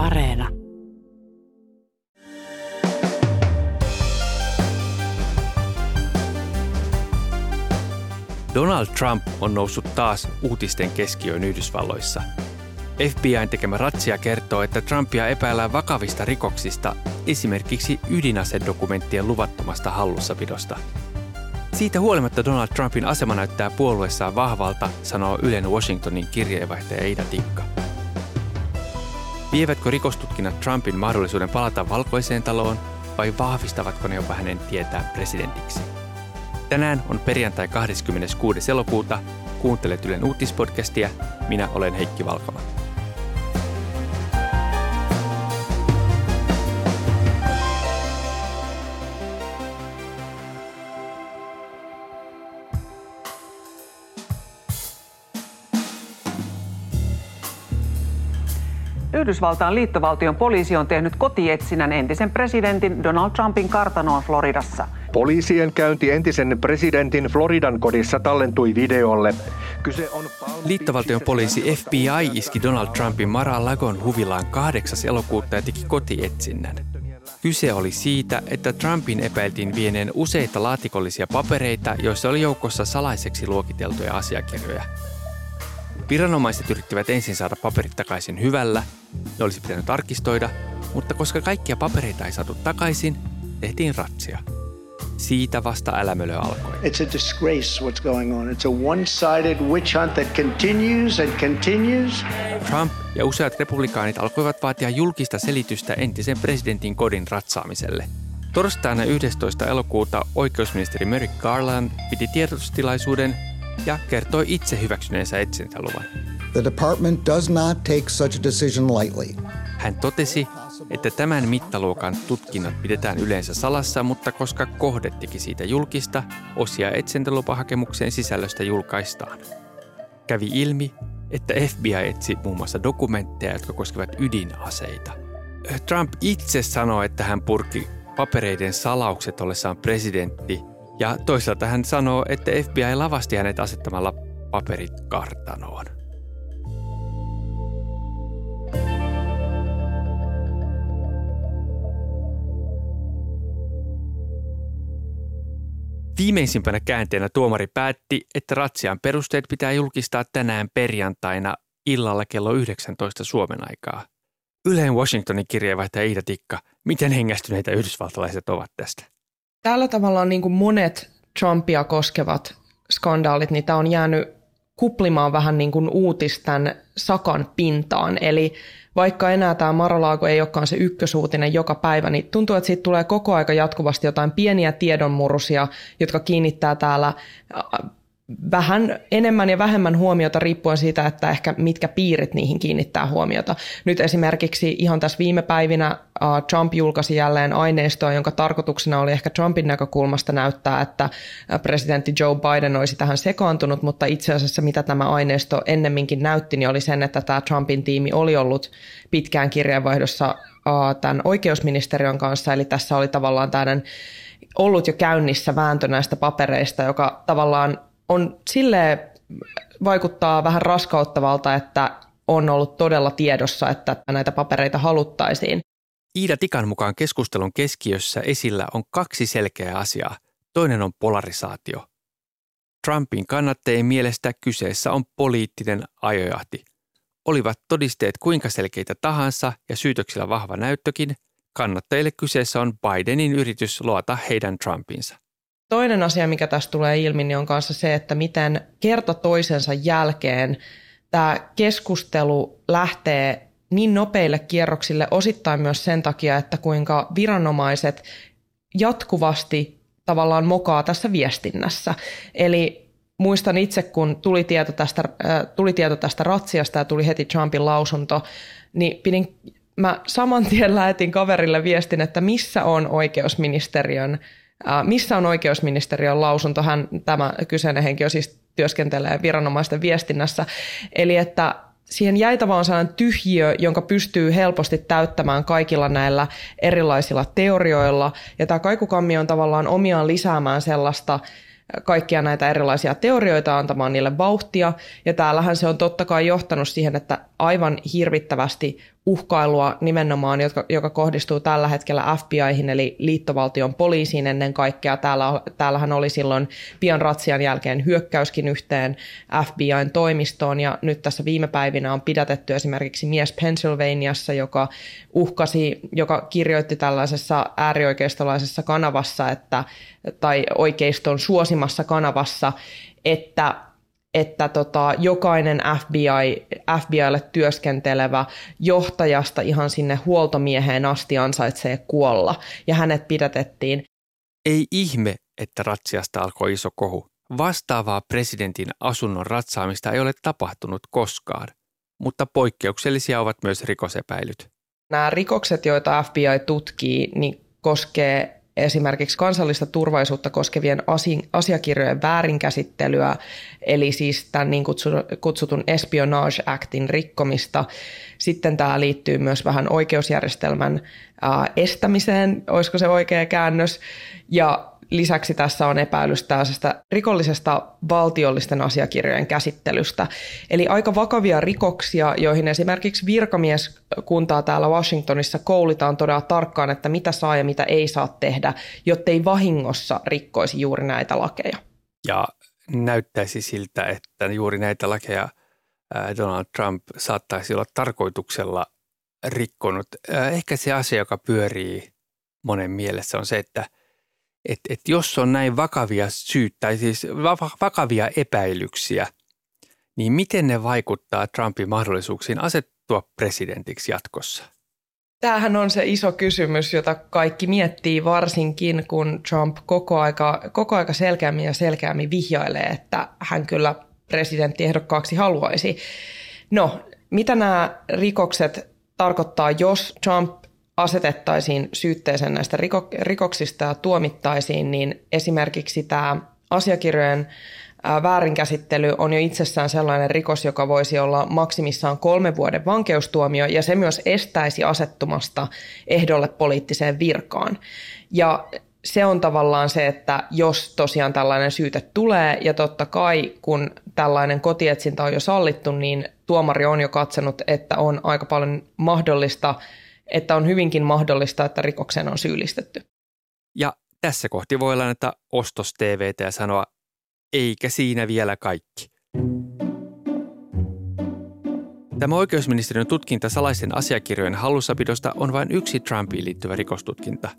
Areena. Donald Trump on noussut taas uutisten keskiöön Yhdysvalloissa. FBIn tekemä ratsia kertoo, että Trumpia epäillään vakavista rikoksista, esimerkiksi ydinasedokumenttien luvattomasta hallussapidosta. Siitä huolimatta Donald Trumpin asema näyttää puolueessaan vahvalta, sanoo Ylen Washingtonin kirjeenvaihtaja Ida Tikka. Vievätkö rikostutkinnat Trumpin mahdollisuuden palata valkoiseen taloon vai vahvistavatko ne jopa hänen tietää presidentiksi? Tänään on perjantai 26. elokuuta. Kuuntelet Ylen uutispodcastia. Minä olen Heikki Valkama. Yhdysvaltain liittovaltion poliisi on tehnyt kotietsinnän entisen presidentin Donald Trumpin kartanoon Floridassa. Poliisien käynti entisen presidentin Floridan kodissa tallentui videolle. Kyse on Liittovaltion poliisi FBI iski Donald Trumpin Mar-a-Lagon huvilaan 8. elokuuta ja teki kotietsinnän. Kyse oli siitä, että Trumpin epäiltiin vieneen useita laatikollisia papereita, joissa oli joukossa salaiseksi luokiteltuja asiakirjoja. Viranomaiset yrittivät ensin saada paperit takaisin hyvällä, ne olisi pitänyt arkistoida, mutta koska kaikkia papereita ei saatu takaisin, tehtiin ratsia. Siitä vasta älämölö alkoi. It's a disgrace what's going on. It's a one-sided witch hunt that continues and continues. Trump ja useat republikaanit alkoivat vaatia julkista selitystä entisen presidentin kodin ratsaamiselle. Torstaina 11. elokuuta oikeusministeri Merrick Garland piti tiedotustilaisuuden ja kertoi itse hyväksyneensä etsintäluvan. The department does not take such a decision lightly. Hän totesi, että tämän mittaluokan tutkinnat pidetään yleensä salassa, mutta koska kohde teki siitä julkista, osia etsintälupahakemukseen sisällöstä julkaistaan. Kävi ilmi, että FBI etsi muun muassa dokumentteja, jotka koskevat ydinaseita. Trump itse sanoi, että hän purki papereiden salaukset ollessaan presidentti, ja toisaalta hän sanoo, että FBI lavasti hänet asettamalla paperit kartanoon. Viimeisimpänä käänteenä tuomari päätti, että ratsian perusteet pitää julkistaa tänään perjantaina illalla kello 19 Suomen aikaa. Yleen Washingtonin kirjeenvaihtaja Iida Tikka, miten hengästyneitä yhdysvaltalaiset ovat tästä? Tällä tavalla niin kuin monet Trumpia koskevat skandaalit, niin tämä on jäänyt kuplimaan vähän niin kuin uutisten sakan pintaan. Eli vaikka enää tämä Marolaago ei olekaan se ykkösuutinen joka päivä, niin tuntuu, että siitä tulee koko aika jatkuvasti jotain pieniä tiedonmurusia, jotka kiinnittää täällä vähän enemmän ja vähemmän huomiota riippuen siitä, että ehkä mitkä piirit niihin kiinnittää huomiota. Nyt esimerkiksi ihan tässä viime päivinä Trump julkaisi jälleen aineistoa, jonka tarkoituksena oli ehkä Trumpin näkökulmasta näyttää, että presidentti Joe Biden olisi tähän sekaantunut, mutta itse asiassa mitä tämä aineisto ennemminkin näytti, niin oli sen, että tämä Trumpin tiimi oli ollut pitkään kirjeenvaihdossa tämän oikeusministeriön kanssa, eli tässä oli tavallaan tämmöinen ollut jo käynnissä vääntö näistä papereista, joka tavallaan on sille vaikuttaa vähän raskauttavalta, että on ollut todella tiedossa, että näitä papereita haluttaisiin. Iida Tikan mukaan keskustelun keskiössä esillä on kaksi selkeää asiaa. Toinen on polarisaatio. Trumpin kannattajien mielestä kyseessä on poliittinen ajojahti. Olivat todisteet kuinka selkeitä tahansa ja syytöksillä vahva näyttökin, kannattajille kyseessä on Bidenin yritys luota heidän Trumpinsa. Toinen asia, mikä tässä tulee ilmi, niin on kanssa se, että miten kerta toisensa jälkeen tämä keskustelu lähtee niin nopeille kierroksille osittain myös sen takia, että kuinka viranomaiset jatkuvasti tavallaan mokaa tässä viestinnässä. Eli muistan itse, kun tuli tieto tästä, äh, tuli tieto tästä ratsiasta ja tuli heti Trumpin lausunto, niin pidin, mä saman tien lähetin kaverille viestin, että missä on oikeusministeriön missä on oikeusministeriön lausunto? Hän, tämä kyseinen henkilö siis työskentelee viranomaisten viestinnässä. Eli että siihen jäi tavallaan sellainen tyhjiö, jonka pystyy helposti täyttämään kaikilla näillä erilaisilla teorioilla. Ja tämä kaikukammi on tavallaan omiaan lisäämään sellaista kaikkia näitä erilaisia teorioita antamaan niille vauhtia. Ja täällähän se on totta kai johtanut siihen, että aivan hirvittävästi uhkailua nimenomaan, joka, joka kohdistuu tällä hetkellä FBIhin, eli liittovaltion poliisiin ennen kaikkea. Täällä, täällähän oli silloin pian ratsian jälkeen hyökkäyskin yhteen FBIn toimistoon, ja nyt tässä viime päivinä on pidätetty esimerkiksi mies Pennsylvaniassa, joka uhkasi, joka kirjoitti tällaisessa äärioikeistolaisessa kanavassa, että, tai oikeiston suosimassa kanavassa, että että tota, jokainen FBI, FBIlle työskentelevä johtajasta ihan sinne huoltomieheen asti ansaitsee kuolla, ja hänet pidätettiin. Ei ihme, että ratsiasta alkoi iso kohu. Vastaavaa presidentin asunnon ratsaamista ei ole tapahtunut koskaan, mutta poikkeuksellisia ovat myös rikosepäilyt. Nämä rikokset, joita FBI tutkii, niin koskee esimerkiksi kansallista turvallisuutta koskevien asiakirjojen väärinkäsittelyä, eli siis tämän niin kutsutun Espionage Actin rikkomista. Sitten tämä liittyy myös vähän oikeusjärjestelmän estämiseen, olisiko se oikea käännös, ja lisäksi tässä on epäilys tällaisesta rikollisesta valtiollisten asiakirjojen käsittelystä. Eli aika vakavia rikoksia, joihin esimerkiksi virkamieskuntaa täällä Washingtonissa koulitaan todella tarkkaan, että mitä saa ja mitä ei saa tehdä, jottei vahingossa rikkoisi juuri näitä lakeja. Ja näyttäisi siltä, että juuri näitä lakeja Donald Trump saattaisi olla tarkoituksella rikkonut. Ehkä se asia, joka pyörii monen mielessä on se, että – että, että jos on näin vakavia syyt tai siis vakavia epäilyksiä, niin miten ne vaikuttaa Trumpin mahdollisuuksiin asettua presidentiksi jatkossa? Tämähän on se iso kysymys, jota kaikki miettii varsinkin, kun Trump koko aika, koko aika selkeämmin ja selkeämmin vihjailee, että hän kyllä presidenttiehdokkaaksi haluaisi. No, mitä nämä rikokset tarkoittaa, jos Trump asetettaisiin syytteeseen näistä rikoksista ja tuomittaisiin, niin esimerkiksi tämä asiakirjojen väärinkäsittely on jo itsessään sellainen rikos, joka voisi olla maksimissaan kolme vuoden vankeustuomio, ja se myös estäisi asettumasta ehdolle poliittiseen virkaan. Ja se on tavallaan se, että jos tosiaan tällainen syyte tulee, ja totta kai kun tällainen kotietsintä on jo sallittu, niin tuomari on jo katsonut, että on aika paljon mahdollista että on hyvinkin mahdollista, että rikokseen on syyllistetty. Ja tässä kohti voi lainata ostos TVtä ja sanoa, eikä siinä vielä kaikki. Tämä oikeusministeriön tutkinta salaisten asiakirjojen hallussapidosta on vain yksi Trumpiin liittyvä rikostutkinta.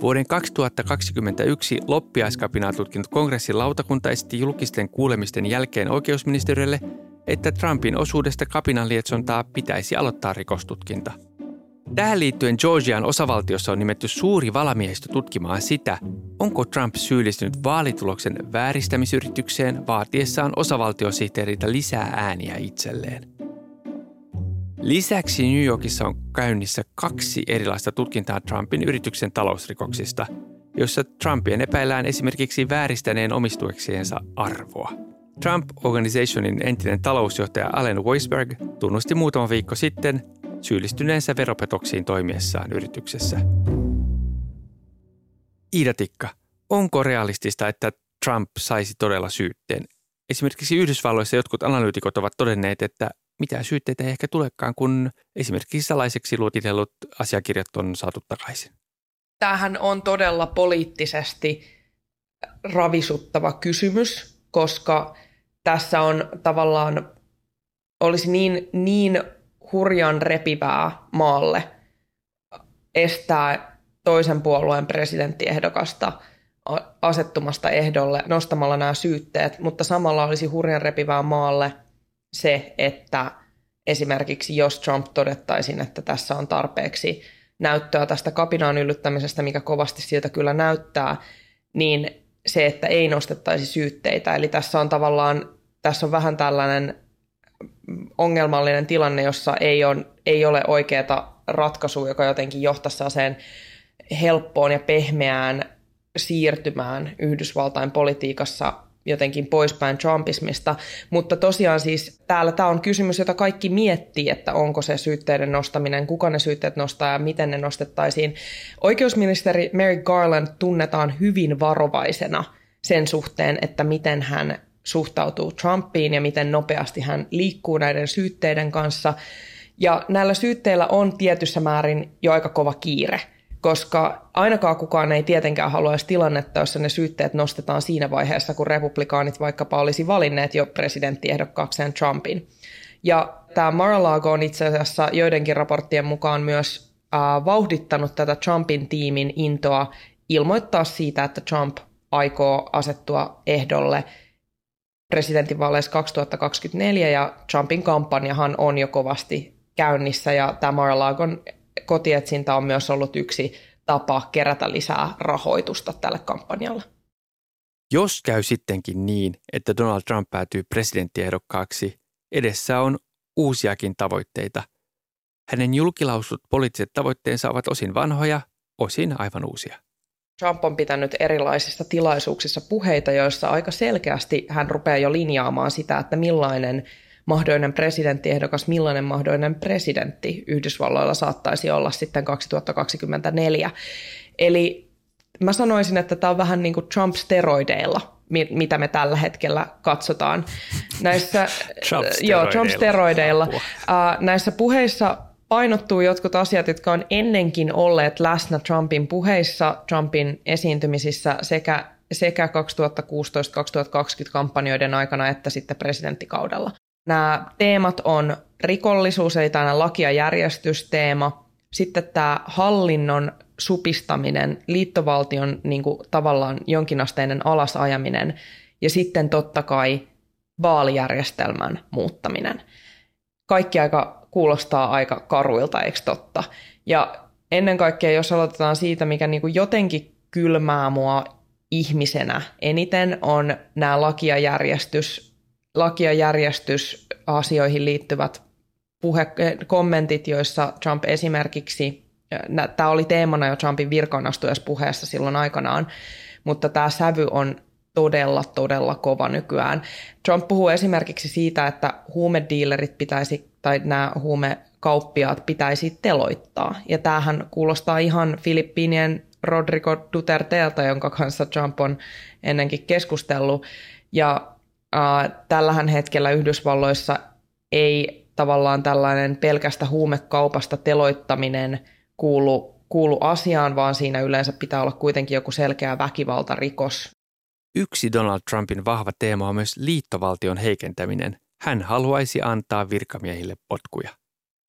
Vuoden 2021 loppiaiskapinaa tutkinut kongressin lautakunta esitti julkisten kuulemisten jälkeen oikeusministeriölle, että Trumpin osuudesta kapinan lietsontaa pitäisi aloittaa rikostutkinta – Tähän liittyen Georgian osavaltiossa on nimetty suuri valamiehistö tutkimaan sitä, onko Trump syyllistynyt vaalituloksen vääristämisyritykseen vaatiessaan osavaltiosihteeriltä lisää ääniä itselleen. Lisäksi New Yorkissa on käynnissä kaksi erilaista tutkintaa Trumpin yrityksen talousrikoksista, jossa Trumpien epäillään esimerkiksi vääristäneen omistueksiensa arvoa. Trump Organizationin entinen talousjohtaja Allen Weisberg tunnusti muutama viikko sitten, syyllistyneensä veropetoksiin toimiessaan yrityksessä. Iida Tikka, onko realistista, että Trump saisi todella syytteen? Esimerkiksi Yhdysvalloissa jotkut analyytikot ovat todenneet, että mitä syytteitä ei ehkä tulekaan, kun esimerkiksi salaiseksi luotitellut asiakirjat on saatu takaisin. Tämähän on todella poliittisesti ravisuttava kysymys, koska tässä on tavallaan, olisi niin, niin hurjan repivää maalle estää toisen puolueen presidenttiehdokasta asettumasta ehdolle nostamalla nämä syytteet, mutta samalla olisi hurjan repivää maalle se, että esimerkiksi jos Trump todettaisiin, että tässä on tarpeeksi näyttöä tästä kapinaan yllyttämisestä, mikä kovasti siltä kyllä näyttää, niin se, että ei nostettaisi syytteitä. Eli tässä on tavallaan, tässä on vähän tällainen ongelmallinen tilanne, jossa ei, on, ei ole oikeaa ratkaisua, joka jotenkin johtaisi sen helppoon ja pehmeään siirtymään Yhdysvaltain politiikassa jotenkin poispäin Trumpismista. Mutta tosiaan siis täällä tämä on kysymys, jota kaikki miettii, että onko se syytteiden nostaminen, kuka ne syytteet nostaa ja miten ne nostettaisiin. Oikeusministeri Mary Garland tunnetaan hyvin varovaisena sen suhteen, että miten hän suhtautuu Trumpiin ja miten nopeasti hän liikkuu näiden syytteiden kanssa. Ja näillä syytteillä on tietyssä määrin jo aika kova kiire, koska ainakaan kukaan ei tietenkään haluaisi tilannetta, jossa ne syytteet nostetaan siinä vaiheessa, kun republikaanit vaikkapa olisi valinneet jo presidenttiehdokkaakseen Trumpin. Ja tämä Mar-a-Lago on itse asiassa joidenkin raporttien mukaan myös äh, vauhdittanut tätä Trumpin tiimin intoa ilmoittaa siitä, että Trump aikoo asettua ehdolle presidentinvaaleissa 2024 ja Trumpin kampanjahan on jo kovasti käynnissä ja tämä Mar-a-Lagon kotietsintä on myös ollut yksi tapa kerätä lisää rahoitusta tälle kampanjalle. Jos käy sittenkin niin, että Donald Trump päätyy presidenttiehdokkaaksi, edessä on uusiakin tavoitteita. Hänen julkilausut poliittiset tavoitteensa ovat osin vanhoja, osin aivan uusia. Trump on pitänyt erilaisissa tilaisuuksissa puheita, joissa aika selkeästi hän rupeaa jo linjaamaan sitä, että millainen mahdollinen presidenttiehdokas, millainen mahdollinen presidentti Yhdysvalloilla saattaisi olla sitten 2024. Eli mä sanoisin, että tämä on vähän niin kuin Trump-steroideilla, mitä me tällä hetkellä katsotaan. Näissä, Trump-steroideilla. joo, Trump-steroideilla. näissä puheissa painottuu jotkut asiat, jotka on ennenkin olleet läsnä Trumpin puheissa, Trumpin esiintymisissä sekä, sekä 2016-2020 kampanjoiden aikana että sitten presidenttikaudella. Nämä teemat on rikollisuus, eli tämä laki- ja järjestysteema, sitten tämä hallinnon supistaminen, liittovaltion niin kuin, tavallaan jonkinasteinen alasajaminen ja sitten totta kai vaalijärjestelmän muuttaminen. Kaikki aika kuulostaa aika karuilta, eikö totta? Ja ennen kaikkea, jos aloitetaan siitä, mikä niin kuin jotenkin kylmää mua ihmisenä eniten, on nämä laki- ja järjestys, liittyvät puhe, kommentit, joissa Trump esimerkiksi, tämä oli teemana jo Trumpin puheessa silloin aikanaan, mutta tämä sävy on todella, todella kova nykyään. Trump puhuu esimerkiksi siitä, että huumediilerit pitäisi, tai nämä huumekauppiaat pitäisi teloittaa. Ja tämähän kuulostaa ihan Filippiinien Rodrigo Duterteelta, jonka kanssa Trump on ennenkin keskustellut. Ja äh, tällähän hetkellä Yhdysvalloissa ei tavallaan tällainen pelkästä huumekaupasta teloittaminen kuulu, kuulu asiaan, vaan siinä yleensä pitää olla kuitenkin joku selkeä väkivaltarikos, Yksi Donald Trumpin vahva teema on myös liittovaltion heikentäminen. Hän haluaisi antaa virkamiehille potkuja.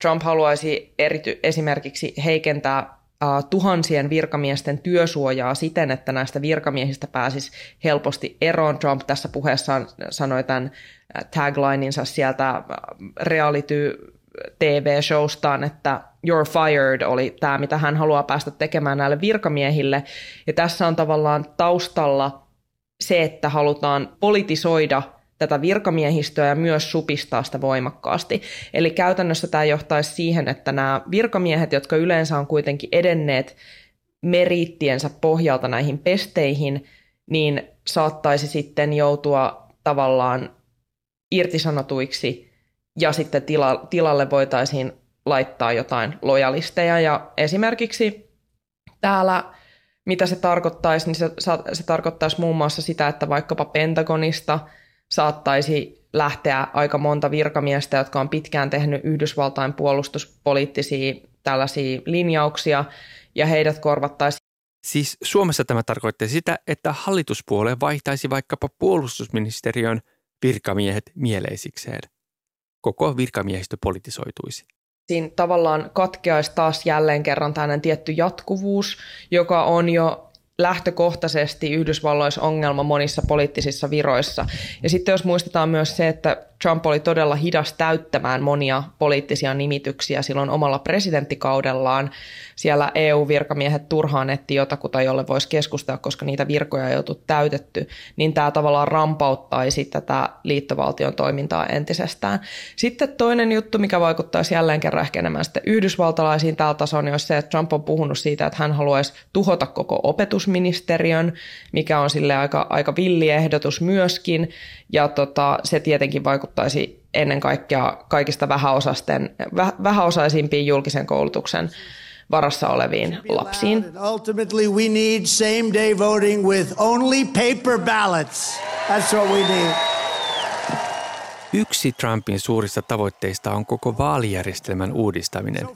Trump haluaisi erity, esimerkiksi heikentää uh, tuhansien virkamiesten työsuojaa siten, että näistä virkamiehistä pääsisi helposti eroon. Trump tässä puheessaan sanoi tämän taglininsa sieltä reality TV-showstaan, että you're fired oli tämä, mitä hän haluaa päästä tekemään näille virkamiehille. Ja tässä on tavallaan taustalla se, että halutaan politisoida tätä virkamiehistöä ja myös supistaa sitä voimakkaasti. Eli käytännössä tämä johtaisi siihen, että nämä virkamiehet, jotka yleensä on kuitenkin edenneet meriittiensä pohjalta näihin pesteihin, niin saattaisi sitten joutua tavallaan irtisanotuiksi ja sitten tila, tilalle voitaisiin laittaa jotain lojalisteja. Ja esimerkiksi täällä mitä se tarkoittaisi, niin se, se tarkoittaisi muun muassa sitä, että vaikkapa Pentagonista saattaisi lähteä aika monta virkamiestä, jotka on pitkään tehnyt Yhdysvaltain puolustuspoliittisia tällaisia linjauksia, ja heidät korvattaisiin. Siis Suomessa tämä tarkoittaa sitä, että hallituspuolue vaihtaisi vaikkapa puolustusministeriön virkamiehet mieleisikseen. Koko virkamiehistö politisoituisi siinä tavallaan katkeaisi taas jälleen kerran tällainen tietty jatkuvuus, joka on jo lähtökohtaisesti Yhdysvalloissa ongelma monissa poliittisissa viroissa. Ja sitten jos muistetaan myös se, että Trump oli todella hidas täyttämään monia poliittisia nimityksiä silloin omalla presidenttikaudellaan. Siellä EU-virkamiehet turhaan etti jotakuta, jolle voisi keskustella, koska niitä virkoja ei oltu täytetty. Niin tämä tavallaan rampauttaisi tätä liittovaltion toimintaa entisestään. Sitten toinen juttu, mikä vaikuttaisi jälleen kerran ehkä enemmän sitten yhdysvaltalaisiin tällä tasolla, niin olisi se, että Trump on puhunut siitä, että hän haluaisi tuhota koko opetusministeriön, mikä on sille aika, aika villi ehdotus myöskin. Ja tota, se tietenkin vaikuttaisi ennen kaikkea kaikista vähäosaisten, vähäosaisimpiin julkisen koulutuksen varassa oleviin lapsiin. Ultimately we need same day voting with only paper ballots. That's what we need. Yksi Trumpin suurista tavoitteista on koko vaalijärjestelmän uudistaminen.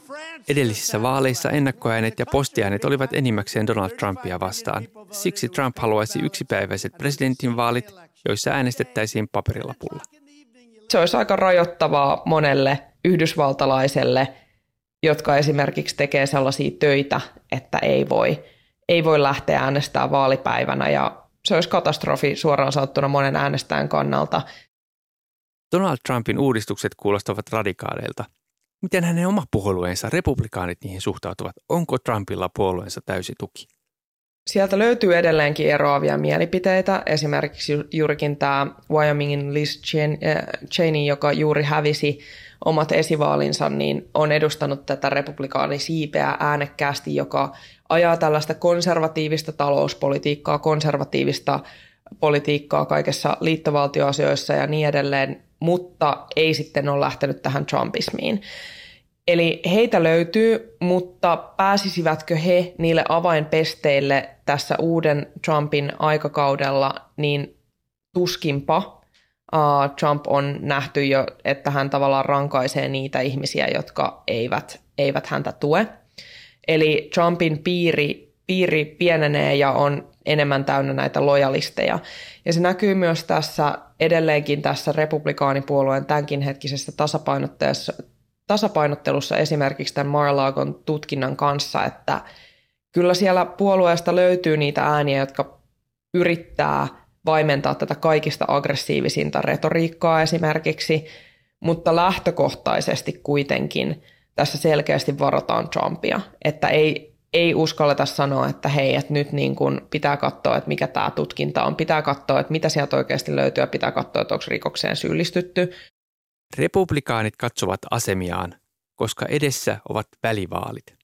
Edellisissä vaaleissa ennakkoäänet ja postiäänet olivat enimmäkseen Donald Trumpia vastaan. Siksi Trump haluaisi yksipäiväiset presidentinvaalit, joissa äänestettäisiin paperilapulla. Se olisi aika rajoittavaa monelle yhdysvaltalaiselle, jotka esimerkiksi tekee sellaisia töitä, että ei voi, ei voi lähteä äänestämään vaalipäivänä ja se olisi katastrofi suoraan sanottuna monen äänestäjän kannalta. Donald Trumpin uudistukset kuulostavat radikaaleilta. Miten hänen oma puolueensa, republikaanit, niihin suhtautuvat? Onko Trumpilla puolueensa täysi tuki? Sieltä löytyy edelleenkin eroavia mielipiteitä. Esimerkiksi juurikin tämä Wyomingin Liz äh, Cheney, joka juuri hävisi omat esivaalinsa, niin on edustanut tätä republikaanisiipeä äänekkäästi, joka ajaa tällaista konservatiivista talouspolitiikkaa, konservatiivista politiikkaa kaikessa liittovaltioasioissa ja niin edelleen, mutta ei sitten ole lähtenyt tähän Trumpismiin. Eli heitä löytyy, mutta pääsisivätkö he niille avainpesteille tässä uuden Trumpin aikakaudella, niin tuskinpa. Uh, Trump on nähty jo, että hän tavallaan rankaisee niitä ihmisiä, jotka eivät, eivät häntä tue. Eli Trumpin piiri, piiri pienenee ja on enemmän täynnä näitä lojalisteja. Ja se näkyy myös tässä edelleenkin tässä republikaanipuolueen tämänkin hetkisessä tasapainottelussa esimerkiksi tämän Mar-a-Lagon tutkinnan kanssa, että kyllä siellä puolueesta löytyy niitä ääniä, jotka yrittää vaimentaa tätä kaikista aggressiivisinta retoriikkaa esimerkiksi, mutta lähtökohtaisesti kuitenkin tässä selkeästi varotaan Trumpia, että ei, ei uskalleta sanoa, että hei, että nyt niin kuin pitää katsoa, että mikä tämä tutkinta on, pitää katsoa, että mitä sieltä oikeasti löytyy ja pitää katsoa, että onko rikokseen syyllistytty. Republikaanit katsovat asemiaan, koska edessä ovat välivaalit.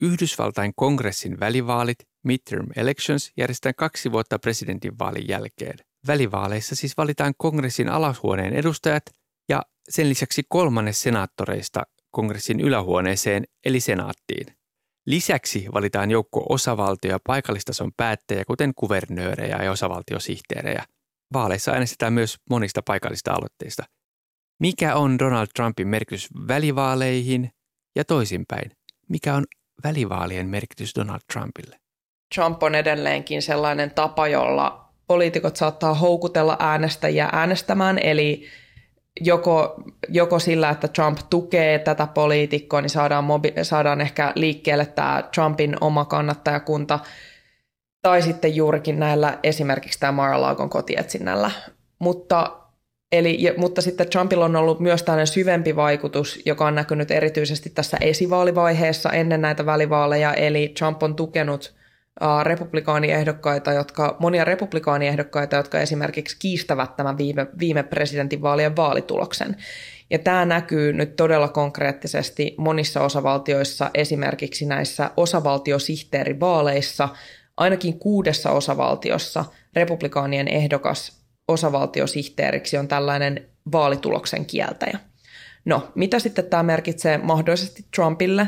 Yhdysvaltain kongressin välivaalit, midterm elections, järjestetään kaksi vuotta presidentinvaalin jälkeen. Välivaaleissa siis valitaan kongressin alashuoneen edustajat ja sen lisäksi kolmannes senaattoreista kongressin ylähuoneeseen eli senaattiin. Lisäksi valitaan joukko osavaltio- ja paikallistason päättäjiä, kuten kuvernöörejä ja osavaltiosihteerejä. Vaaleissa äänestetään myös monista paikallista aloitteista. Mikä on Donald Trumpin merkitys välivaaleihin ja toisinpäin? Mikä on välivaalien merkitys Donald Trumpille? Trump on edelleenkin sellainen tapa, jolla poliitikot saattaa houkutella äänestäjiä äänestämään, eli joko, joko sillä, että Trump tukee tätä poliitikkoa, niin saadaan, mobi- saadaan ehkä liikkeelle tämä Trumpin oma kannattajakunta, tai sitten juurikin näillä esimerkiksi tämä Mar-a-Lagon kotietsinnällä. Mutta, eli, mutta sitten Trumpilla on ollut myös tällainen syvempi vaikutus, joka on näkynyt erityisesti tässä esivaalivaiheessa ennen näitä välivaaleja, eli Trump on tukenut – republikaaniehdokkaita, jotka, monia republikaaniehdokkaita, jotka esimerkiksi kiistävät tämän viime, viime presidentinvaalien vaalituloksen. Ja tämä näkyy nyt todella konkreettisesti monissa osavaltioissa, esimerkiksi näissä osavaltiosihteerivaaleissa. Ainakin kuudessa osavaltiossa republikaanien ehdokas osavaltiosihteeriksi on tällainen vaalituloksen kieltäjä. No, mitä sitten tämä merkitsee mahdollisesti Trumpille,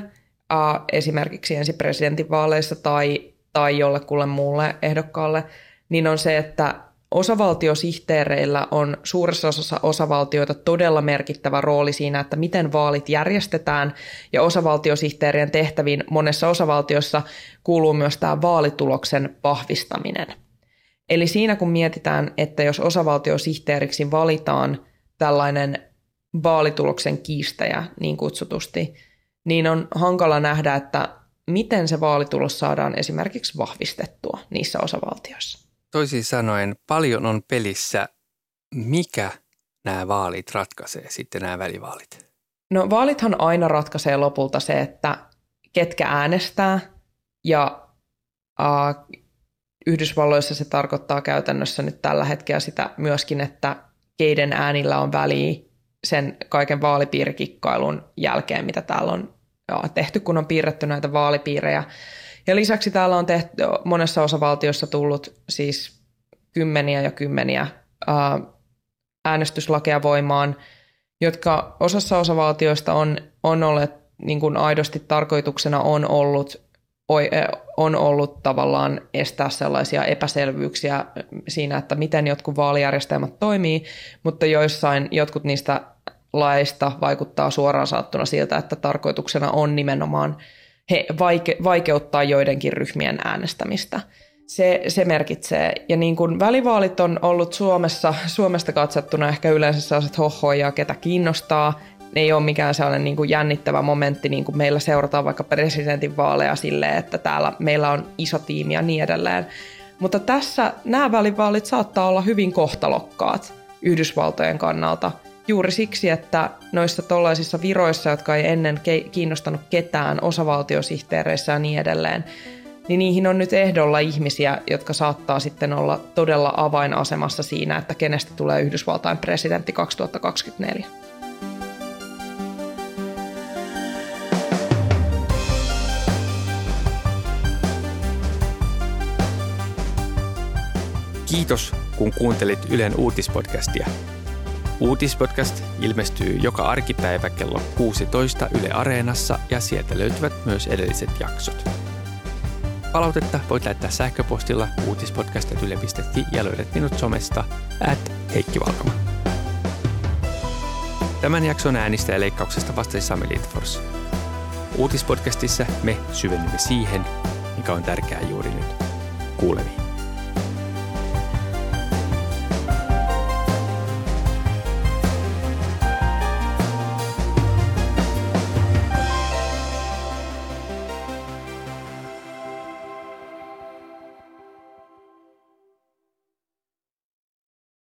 esimerkiksi ensi presidentinvaaleissa tai tai jollekulle muulle ehdokkaalle, niin on se, että osavaltiosihteereillä on suuressa osassa osavaltioita todella merkittävä rooli siinä, että miten vaalit järjestetään, ja osavaltiosihteerien tehtäviin monessa osavaltiossa kuuluu myös tämä vaalituloksen vahvistaminen. Eli siinä kun mietitään, että jos osavaltiosihteeriksi valitaan tällainen vaalituloksen kiistäjä niin kutsutusti, niin on hankala nähdä, että miten se vaalitulos saadaan esimerkiksi vahvistettua niissä osavaltioissa. Toisin sanoen, paljon on pelissä, mikä nämä vaalit ratkaisee sitten nämä välivaalit? No vaalithan aina ratkaisee lopulta se, että ketkä äänestää ja äh, Yhdysvalloissa se tarkoittaa käytännössä nyt tällä hetkellä sitä myöskin, että keiden äänillä on väliä sen kaiken vaalipiirikikkailun jälkeen, mitä täällä on tehty, kun on piirretty näitä vaalipiirejä. Ja lisäksi täällä on tehty monessa osavaltiossa tullut siis kymmeniä ja kymmeniä äänestyslakeja voimaan, jotka osassa osavaltioista on, on olleet niin kuin aidosti tarkoituksena on ollut on ollut tavallaan estää sellaisia epäselvyyksiä siinä, että miten jotkut vaalijärjestelmät toimii, mutta joissain jotkut niistä laista vaikuttaa suoraan saattuna siltä, että tarkoituksena on nimenomaan he vaike- vaikeuttaa joidenkin ryhmien äänestämistä. Se, se merkitsee. Ja niin kuin välivaalit on ollut Suomessa, Suomesta katsottuna ehkä yleensä sellaiset hohoja, ketä kiinnostaa. Ne ei ole mikään sellainen niin kuin jännittävä momentti, niin kuin meillä seurataan vaikka presidentin vaaleja silleen, että täällä meillä on iso tiimi ja niin edelleen. Mutta tässä nämä välivaalit saattaa olla hyvin kohtalokkaat Yhdysvaltojen kannalta – juuri siksi, että noissa tollaisissa viroissa, jotka ei ennen kiinnostanut ketään, osavaltiosihteereissä ja niin edelleen, niin niihin on nyt ehdolla ihmisiä, jotka saattaa sitten olla todella avainasemassa siinä, että kenestä tulee Yhdysvaltain presidentti 2024. Kiitos, kun kuuntelit Ylen uutispodcastia. Uutispodcast ilmestyy joka arkipäivä kello 16 Yle Areenassa ja sieltä löytyvät myös edelliset jaksot. Palautetta voit lähettää sähköpostilla uutispodcast.yle.fi ja löydät minut somesta at Heikki Valkama. Tämän jakson äänistä ja leikkauksesta vastasi Sami Lindfors. Uutispodcastissa me syvennymme siihen, mikä on tärkeää juuri nyt. Kuulemiin.